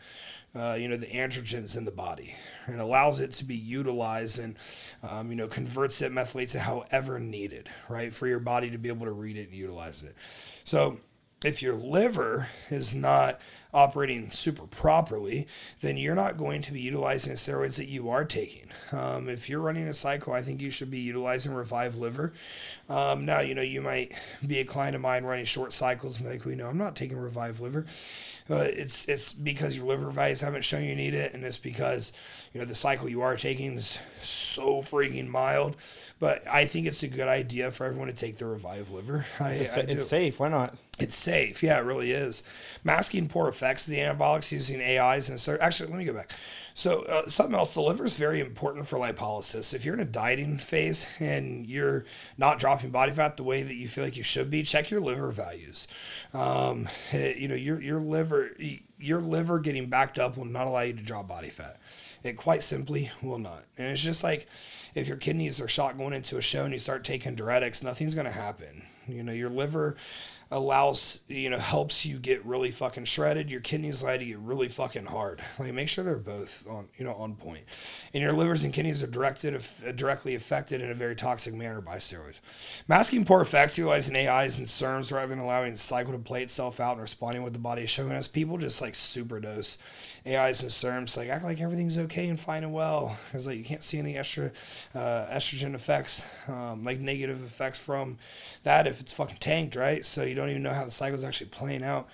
uh, you know the androgens in the body and allows it to be utilized and um, you know converts it methylates it however needed right for your body to be able to read it and utilize it. So if your liver is not operating super properly, then you're not going to be utilizing the steroids that you are taking. Um, if you're running a cycle, I think you should be utilizing Revive Liver. Um, now, you know, you might be a client of mine running short cycles and be like, we know I'm not taking Revive Liver. Uh, it's it's because your liver values haven't shown you need it, and it's because you know the cycle you are taking is so freaking mild. But I think it's a good idea for everyone to take the Revive liver. I, It's, I it's safe. Why not? It's safe. Yeah, it really is. Masking poor effects of the anabolics using AIs and so actually, let me go back. So uh, something else, the liver is very important for lipolysis. If you're in a dieting phase and you're not dropping body fat the way that you feel like you should be, check your liver values. Um, eh, you know, your your liver your liver getting backed up will not allow you to drop body fat. It quite simply will not. And it's just like if your kidneys are shot going into a show and you start taking diuretics, nothing's going to happen. You know, your liver allows, you know, helps you get really fucking shredded. Your kidneys you to get really fucking hard. Like make sure they're both on, you know, on point. And your livers and kidneys are directed, uh, directly affected in a very toxic manner by steroids. Masking poor effects, utilizing AIs and SERMs rather than allowing the cycle to play itself out and responding what the body is showing us. People just like super dose AIs and SERMs, like act like everything's okay and fine and well. It's like you can't see any extra uh, estrogen effects, um, like negative effects from that if it's fucking tanked, right? So you don't even know how the cycle's actually playing out.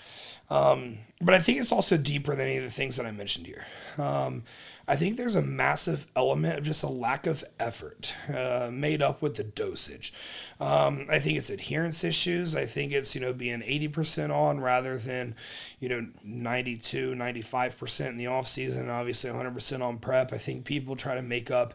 Um, but I think it's also deeper than any of the things that I mentioned here. Um, I think there's a massive element of just a lack of effort uh, made up with the dosage. Um, I think it's adherence issues. I think it's, you know, being 80% on rather than, you know, 92, 95% in the off season, obviously 100% on prep. I think people try to make up,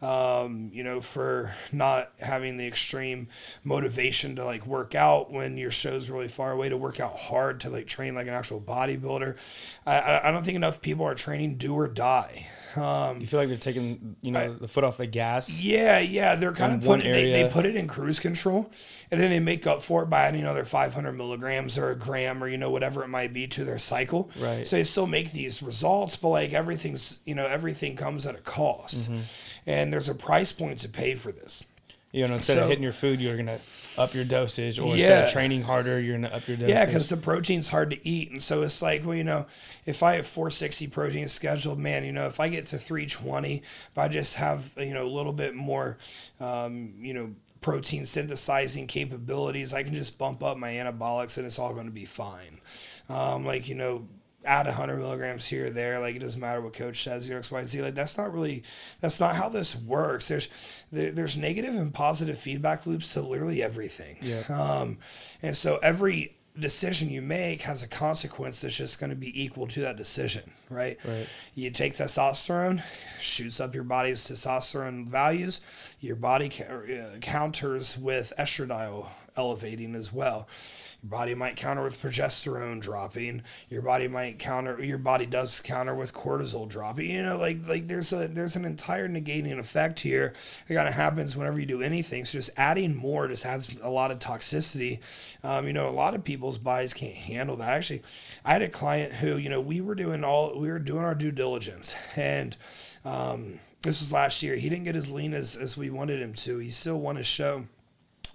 um, you know, for not having the extreme motivation to like work out when your show's really far away to work out hard to like train like an actual bodybuilder. I, I don't think enough people are training do or die. Um, You feel like they're taking, you know, the foot off the gas. yeah, yeah, they're kind of putting they, they put it in cruise control, and then they make up for it by adding another 500 milligrams or a gram or you know whatever it might be to their cycle. Right. So they still make these results, but like everything's you know everything comes at a cost, Mm-hmm. and there's a price point to pay for this. You know, instead So- of hitting your food, you're gonna up your dosage, or instead Yeah. of training harder, you're gonna up your dosage. Yeah, because the protein's hard to eat, and so it's like, well, you know, if I have 460 protein scheduled, man, you know, if I get to 320, if I just have you know a little bit more, um, you know, protein synthesizing capabilities, I can just bump up my anabolics, and it's all going to be fine. Um, like you know. Add 100 milligrams here or there, like it doesn't matter what coach says, your X, Y, Z. Like that's not really, that's not how this works. There's, there, there's negative and positive feedback loops to literally everything. Yeah. Um, and so every decision you make has a consequence that's just going to be equal to that decision, right? Right. You take testosterone, shoots up your body's testosterone values. Your body ca- uh, counters with estradiol elevating as well. Your body might counter with progesterone dropping. Your body might counter. Your body does counter with cortisol dropping. You know, like like there's a there's an entire negating effect here. It kind of happens whenever you do anything. So just adding more just adds a lot of toxicity. Um, you know, a lot of people's bodies can't handle that. Actually, I had a client who you know we were doing all we were doing our due diligence and. Um, this was last year. He didn't get as lean as, as we wanted him to. He still won his show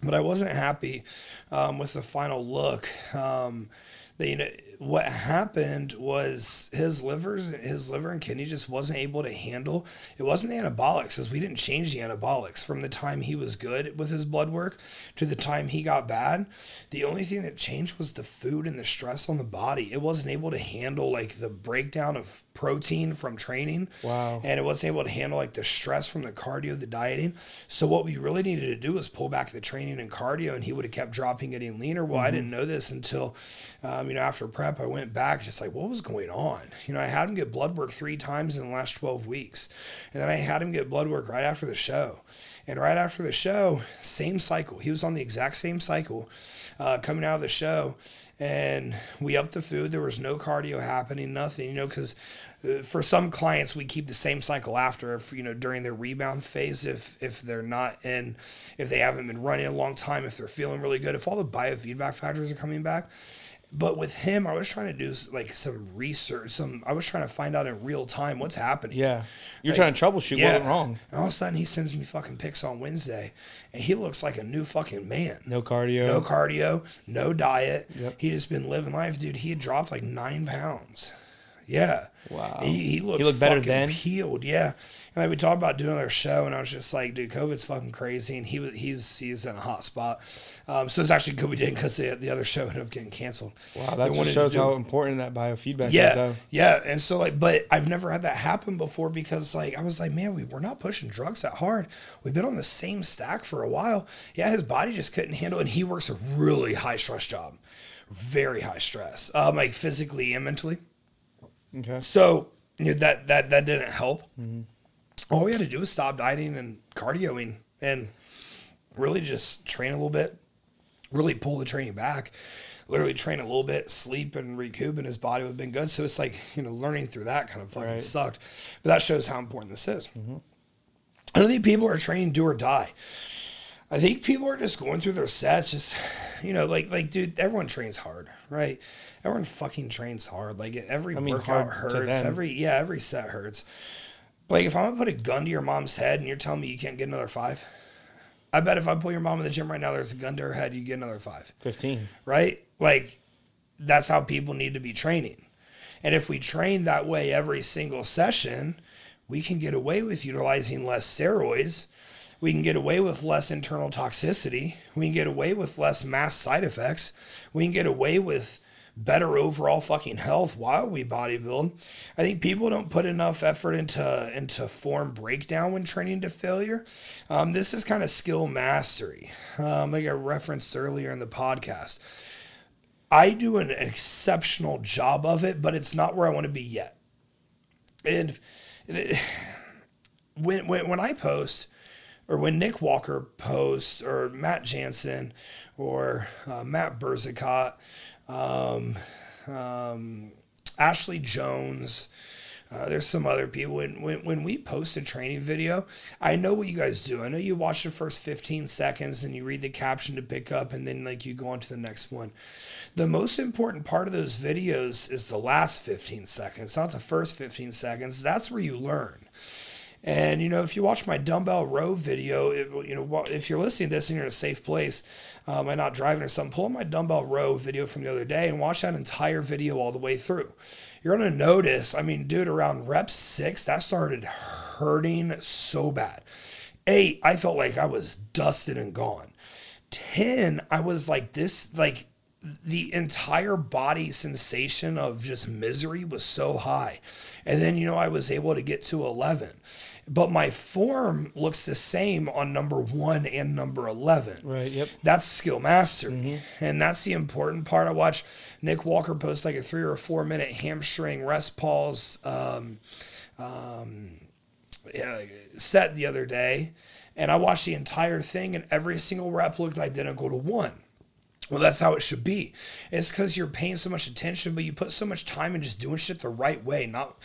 but I wasn't happy um, with the final look. Um, they, you know, what happened was his livers, his liver and kidney just wasn't able to handle. It wasn't the anabolics, because we didn't change the anabolics from the time he was good with his blood work to the time he got bad. The only thing that changed was the food and the stress on the body. It wasn't able to handle like the breakdown of protein from training Wow. and it wasn't able to handle like the stress from the cardio, the dieting. So what we really needed to do was pull back the training and cardio, and he would have kept dropping, getting leaner. Well, I didn't know this until, um, you know, after prep, I went back, just like what was going on. You know, I had him get blood work three times in the last twelve weeks, and then I had him get blood work right after the show. And right after the show, same cycle. He was on the exact same cycle uh, coming out of the show. And we upped the food. There was no cardio happening, nothing, you know, because for some clients we keep the same cycle after if you know during their rebound phase if if they're not in if they haven't been running a long time if they're feeling really good if all the biofeedback factors are coming back but with him i was trying to do like some research some i was trying to find out in real time what's happening Yeah. You're Like, trying to troubleshoot what went wrong. and all of a sudden he sends me fucking pics on wednesday and he looks like a new fucking man No cardio. no cardio, no diet. Yep. He just been living life, dude. He had dropped like nine pounds. Yeah. Wow. He, he looked, He looked better fucking then? Peeled. Yeah. And like we talked about doing another show, and I was just like, dude, COVID's fucking crazy, and he was he's he's in a hot spot. Um, so it's actually good we didn't because the, the other show ended up getting canceled. Wow, that just shows do- how important that biofeedback yeah, is, though. yeah, and so like, but I've never had that happen before because like I was like, man, we we're not pushing drugs that hard. We've been on the same stack for a while. Yeah, his body just couldn't handle, it, and he works a really high stress job, very high stress, um, like physically and mentally. Okay. So you know, that that that didn't help. Mm-hmm. All we had to do was stop dieting and cardioing and really just train a little bit, really pull the training back, literally train a little bit, sleep and recoup, and his body would have been good. So it's like you know, learning through that kind of fucking Right. sucked, but that shows how important this is. Mm-hmm. I don't think people are training do or die. I think people are just going through their sets, just you know, like like dude, everyone trains hard, right? Everyone fucking trains hard. Like every I mean, workout hurts. Every yeah, every set hurts. Like if I'm gonna put a gun to your mom's head and you're telling me you can't get another five, I bet if I pull your mom in the gym right now, there's a gun to her head, you get another five, 15. right? Like that's how people need to be training. And if we train that way every single session, we can get away with utilizing less steroids. We can get away with less internal toxicity. We can get away with less mass side effects. We can get away with better overall fucking health while we bodybuild. I think people don't put enough effort into into form breakdown when training to failure. Um, this is kind of skill mastery, um, like I referenced earlier in the podcast. I do an exceptional job of it, but it's not where I want to be yet. And when when when I post, or when Nick Walker posts, or Matt Jansen, or uh, Matt Berzicott, um, um, Ashley Jones. Uh, there's some other people. When, when when we post a training video, I know what you guys do. I know you watch the first 15 seconds and you read the caption to pick up, and then like you go on to the next one. The most important part of those videos is the last 15 seconds, not the first 15 seconds. That's where you learn. And you know, if you watch my dumbbell row video, if, you know, if you're listening to this and you're in a safe place, um, and not driving or something, pull up my dumbbell row video from the other day and watch that entire video all the way through. You're gonna notice. I mean, dude, around rep six, that started hurting so bad. Eight, I felt like I was dusted and gone. 10 i was like this like the entire body sensation of just misery was so high and then you know i was able to get to 11 but my form looks the same on number 1 and number 11 Right. Yep. that's skill mastery mm-hmm. and that's the important part i watch nick walker post like a three or four minute hamstring rest pause um, yeah, set the other day, and I watched the entire thing, and every single rep looked identical to one. Well, that's how it should be. It's because you're paying so much attention, but you put so much time in just doing shit the right way. Not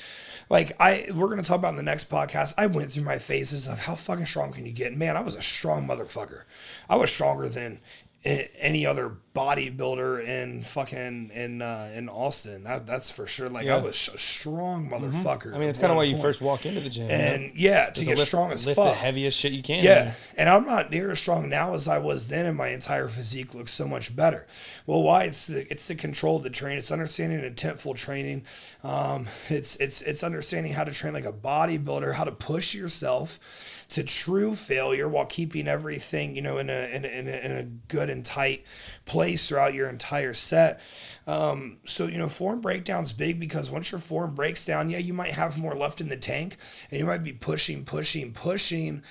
like I. We're gonna talk about in the next podcast. I went through my phases of how fucking strong can you get. Man, I was a strong motherfucker. I was stronger than any other bodybuilder in fucking in uh, in Austin. That, that's for sure. Like I was a strong motherfucker. I mean, it's kind of why you first walk into the gym. And yeah, to Just get lift, strong as lift fuck. the heaviest shit you can. Yeah, and I'm not near as strong now as I was then, and my entire physique looks so much better. Well, why? It's the it's the control of the train. It's understanding intentful training. Um, it's it's it's understanding how to train like a bodybuilder, how to push yourself to true failure while keeping everything you know in a in a, in a, in a good and tight place throughout your entire set. Um, so you know, form breakdown's big because once your form breaks down, yeah, you might have more left in the tank, and you might be pushing, pushing, pushing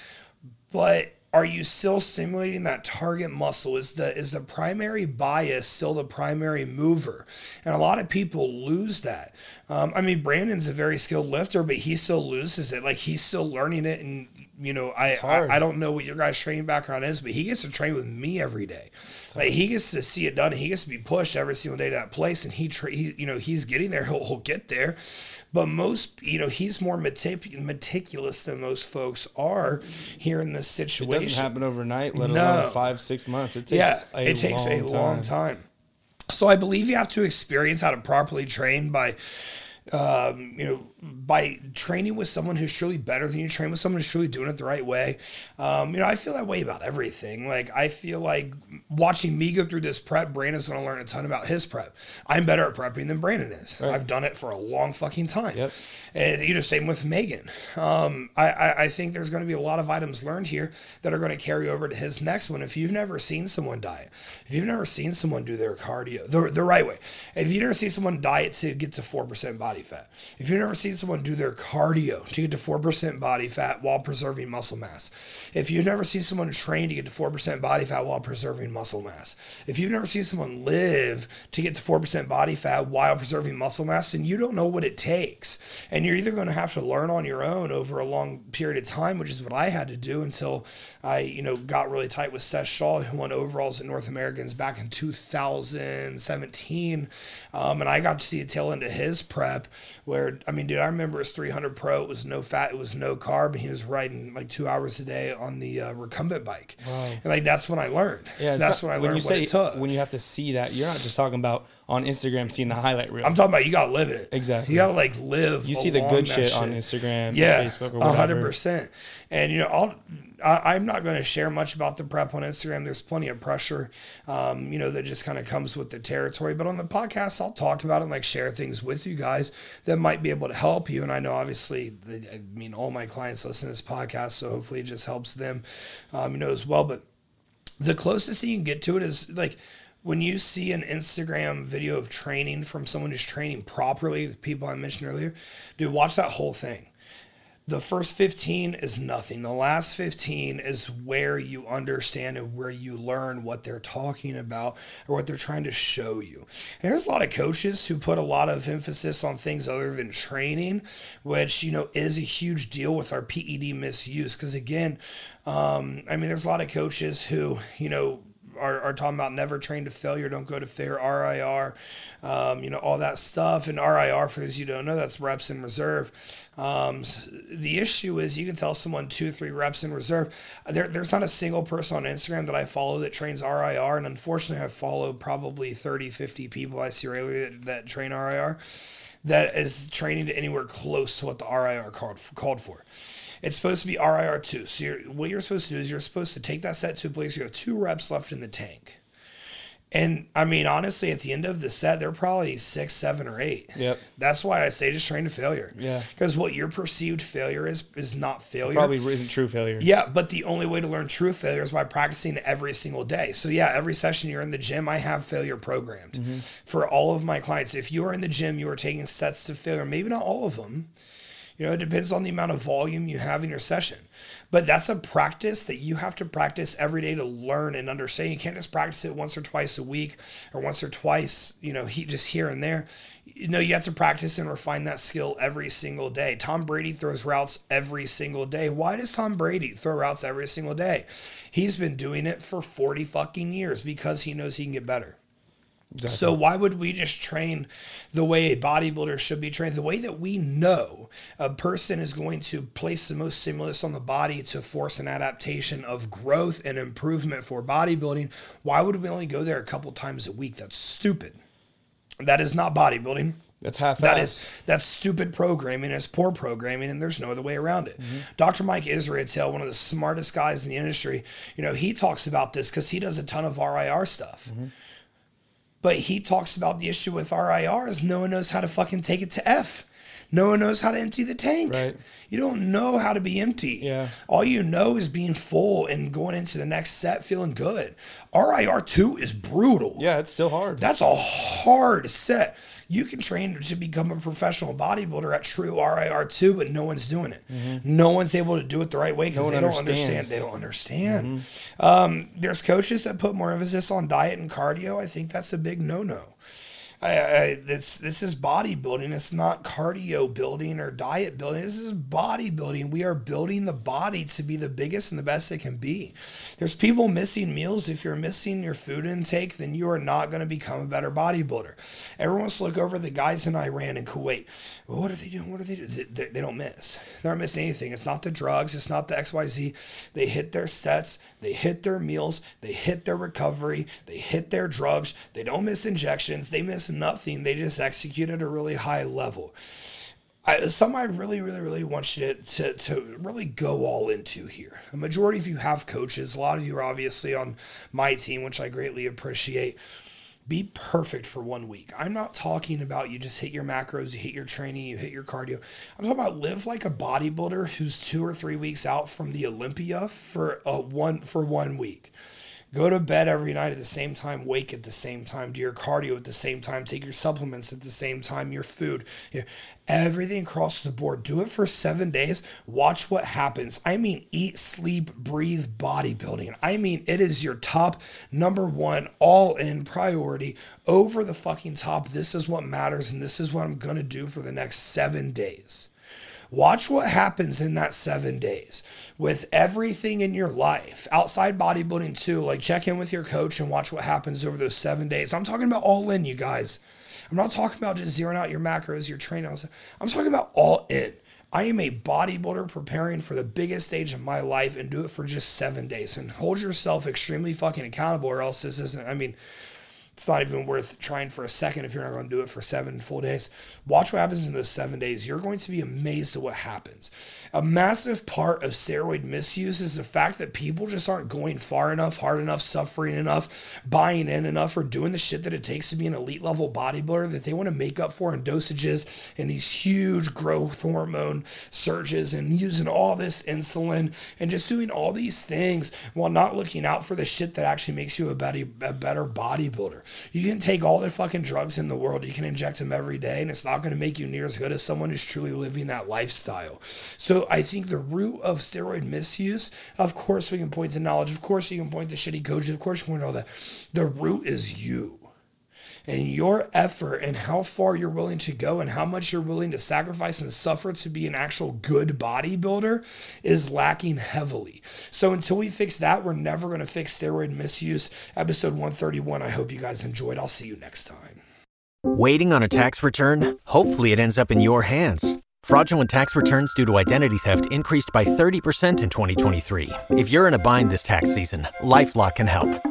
but are you still stimulating that target muscle? Is the is the primary bias still the primary mover? And a lot of people lose that. Um, i mean brandon's a very skilled lifter but he still loses it. Like he's still learning it and you know I. I i don't know what your guys training background is but he gets to train with me every day like he gets to see it done he gets to be pushed every single day to that place and he, tra- he you know he's getting there he'll, he'll get there but most, you know, he's more metic- meticulous than most folks are here in this situation. It doesn't happen overnight, let No. alone five, six months. It takes yeah, a it takes long a long time. So I believe you have to experience how to properly train by, um, you know, by training with someone who's truly better than you, train with someone who's truly doing it the right way. Um, you know, I feel that way about everything. Like, I feel like watching me go through this prep, Brandon's going to learn a ton about his prep. I'm better at prepping than Brandon is. Right. I've done it for a long fucking time. Yep. And, you know, same with Megan. Um, I, I, I think there's going to be a lot of items learned here that are going to carry over to his next one. If you've never seen someone diet, if you've never seen someone do their cardio the, the right way, if you've never seen someone diet to get to 4% body fat, if you've never seen someone do their cardio to get to 4% body fat while preserving muscle mass, if you've never seen someone train to get to 4% body fat while preserving muscle mass, if you've never seen someone live to get to 4% body fat while preserving muscle mass, then you don't know what it takes. And you're either going to have to learn on your own over a long period of time, which is what I had to do until I, you know, got really tight with Seth Shaw, who won overalls at North Americans back in 2017. Um, and I got to see a tail end of his prep where, I mean, dude, I remember his 300 Pro. It was no fat, it was no carb, and he was riding like two hours a day on the uh, recumbent bike. Wow. And like, that's when I learned. Yeah, that's not- when I when learned you what say it took. when you have to see that, you're not just talking about on Instagram seeing the highlight reel. I'm talking about you gotta live it. Exactly. You gotta like live. you see the good that shit, on Instagram, Yeah, Facebook, or a whatever. hundred percent. And you know, I'll. I, I'm not going to share much about the prep on Instagram. There's plenty of pressure, um, you know, that just kind of comes with the territory. But on the podcast, I'll talk about it and like share things with you guys that might be able to help you. And I know, obviously, the, I mean, all my clients listen to this podcast, so hopefully it just helps them, um, you know, as well. But the closest thing you can get to it is like when you see an Instagram video of training from someone who's training properly, the people I mentioned earlier, dude, watch that whole thing. The first 15 is nothing. The last 15 is where you understand and where you learn what they're talking about or what they're trying to show you. And there's a lot of coaches who put a lot of emphasis on things other than training, which, you know, is a huge deal with our PED misuse. Because again, um, I mean, there's a lot of coaches who, you know, are, are talking about never train to failure, don't go to failure, RIR, um, you know, all that stuff. And RIR, for those you don't know, that's reps in reserve. Um, the issue is you can tell someone two, three reps in reserve. There, there's not a single person on Instagram that I follow that trains RIR. And unfortunately, I follow probably 30, 50 people I see regularly that, that train RIR that is training to anywhere close to what the RIR called, called for. It's supposed to be RIR two. So you're, what you're supposed to do is you're supposed to take that set to a place you have two reps left in the tank. And I mean, honestly, at the end of the set, they're probably six, seven, or eight. Yep. That's why I say just train to failure. Yeah. Because what your perceived failure is is not failure. Probably isn't true failure. Yeah, but the only way to learn true failure is by practicing every single day. So yeah, every session you're in the gym, I have failure programmed Mm-hmm. for all of my clients. If you are in the gym, you are taking sets to failure. Maybe not all of them. You know, it depends on the amount of volume you have in your session. But that's a practice that you have to practice every day to learn and understand. You can't just practice it once or twice a week or once or twice, you know, he just here and there. You know, you have to practice and refine that skill every single day. Tom Brady throws routes every single day. Why does Tom Brady throw routes every single day? He's been doing it for 40 fucking years because he knows he can get better. Exactly. So why would we just train the way a bodybuilder should be trained? The way that we know a person is going to place the most stimulus on the body to force an adaptation of growth and improvement for bodybuilding. Why would we only go there a couple times a week? That's stupid. That is not bodybuilding. That's half That is that's stupid programming. It's poor programming, and there's no other way around it. Mm-hmm. Dr. Mike Israetel, one of the smartest guys in the industry, you know, he talks about this because he does a ton of RIR stuff. Mm-hmm. But he talks about the issue with RIR is no one knows how to fucking take it to F. No one knows how to empty the tank. Right. You don't know how to be empty. Yeah. All you know is being full and going into the next set feeling good. RIR two is brutal. Yeah, it's still hard. That's a hard set. You can train to become a professional bodybuilder at true RIR2, but no one's doing it. No one's able to do it the right way because Mm-hmm. one they don't understand. They don't understand. Um, there's coaches that put more emphasis on diet and cardio. I think that's a big no no. I, I, this this is bodybuilding. It's not cardio building or diet building. This is bodybuilding. We are building the body to be the biggest and the best it can be. There's people missing meals. If you're missing your food intake, then you are not going to become a better bodybuilder. Everyone wants to look over the guys in Iran and Kuwait. Well, what are they doing? What are they doing? They, they, they don't miss. They aren't missing anything. It's not the drugs. It's not the XYZ. They hit their sets. They hit their meals. They hit their recovery. They hit their drugs. They don't miss injections. They miss nothing. They just execute at a really high level I, I really, really, really want you to, to, to really go all into here. A majority of you have coaches. A lot of you are obviously on my team, which I greatly appreciate. Be perfect for one week. I'm not talking about you just hit your macros, you hit your training, you hit your cardio. I'm talking about live like a bodybuilder who's two or three weeks out from the Olympia for a one for one week. Go to bed every night at the same time, wake at the same time, do your cardio at the same time, take your supplements at the same time, your food, you know, everything across the board. Do it for seven days. Watch what happens. I mean, eat, sleep, breathe bodybuilding. I mean, it is your top number one, all in priority over the fucking top. This is what matters, and this is what I'm going to do for the next seven days. Watch what happens in that seven days with everything in your life outside bodybuilding, too. Like, check in with your coach and watch what happens over those seven days. I'm talking about all in, you guys. I'm not talking about just zeroing out your macros, your training. I'm talking about all in. I am a bodybuilder preparing for the biggest stage of my life and do it for just seven days. And hold yourself extremely fucking accountable, or else this isn't. I mean, it's not even worth trying for a second if you're not going to do it for seven full days. Watch what happens in those seven days. You're going to be amazed at what happens. A massive part of steroid misuse is the fact that people just aren't going far enough, hard enough, suffering enough, buying in enough, or doing the shit that it takes to be an elite level bodybuilder that they want to make up for in dosages and these huge growth hormone surges and using all this insulin and just doing all these things while not looking out for the shit that actually makes you a better, a better bodybuilder. You can take all the fucking drugs in the world, you can inject them every day, and it's not going to make you near as good as someone who's truly living that lifestyle. So I think the root of steroid misuse, of course, we can point to knowledge, of course, you can point to shitty coaches, of course, you can point to all that. The root is you and your effort and how far you're willing to go and how much you're willing to sacrifice and suffer to be an actual good bodybuilder is lacking heavily. So until we fix that, we're never going to fix steroid misuse. Episode 131. I hope you guys enjoyed. I'll see you next time. Waiting on a tax return? Hopefully, it ends up in your hands. Fraudulent tax returns due to identity theft increased by 30% in 2023. If you're in a bind this tax season, LifeLock can help.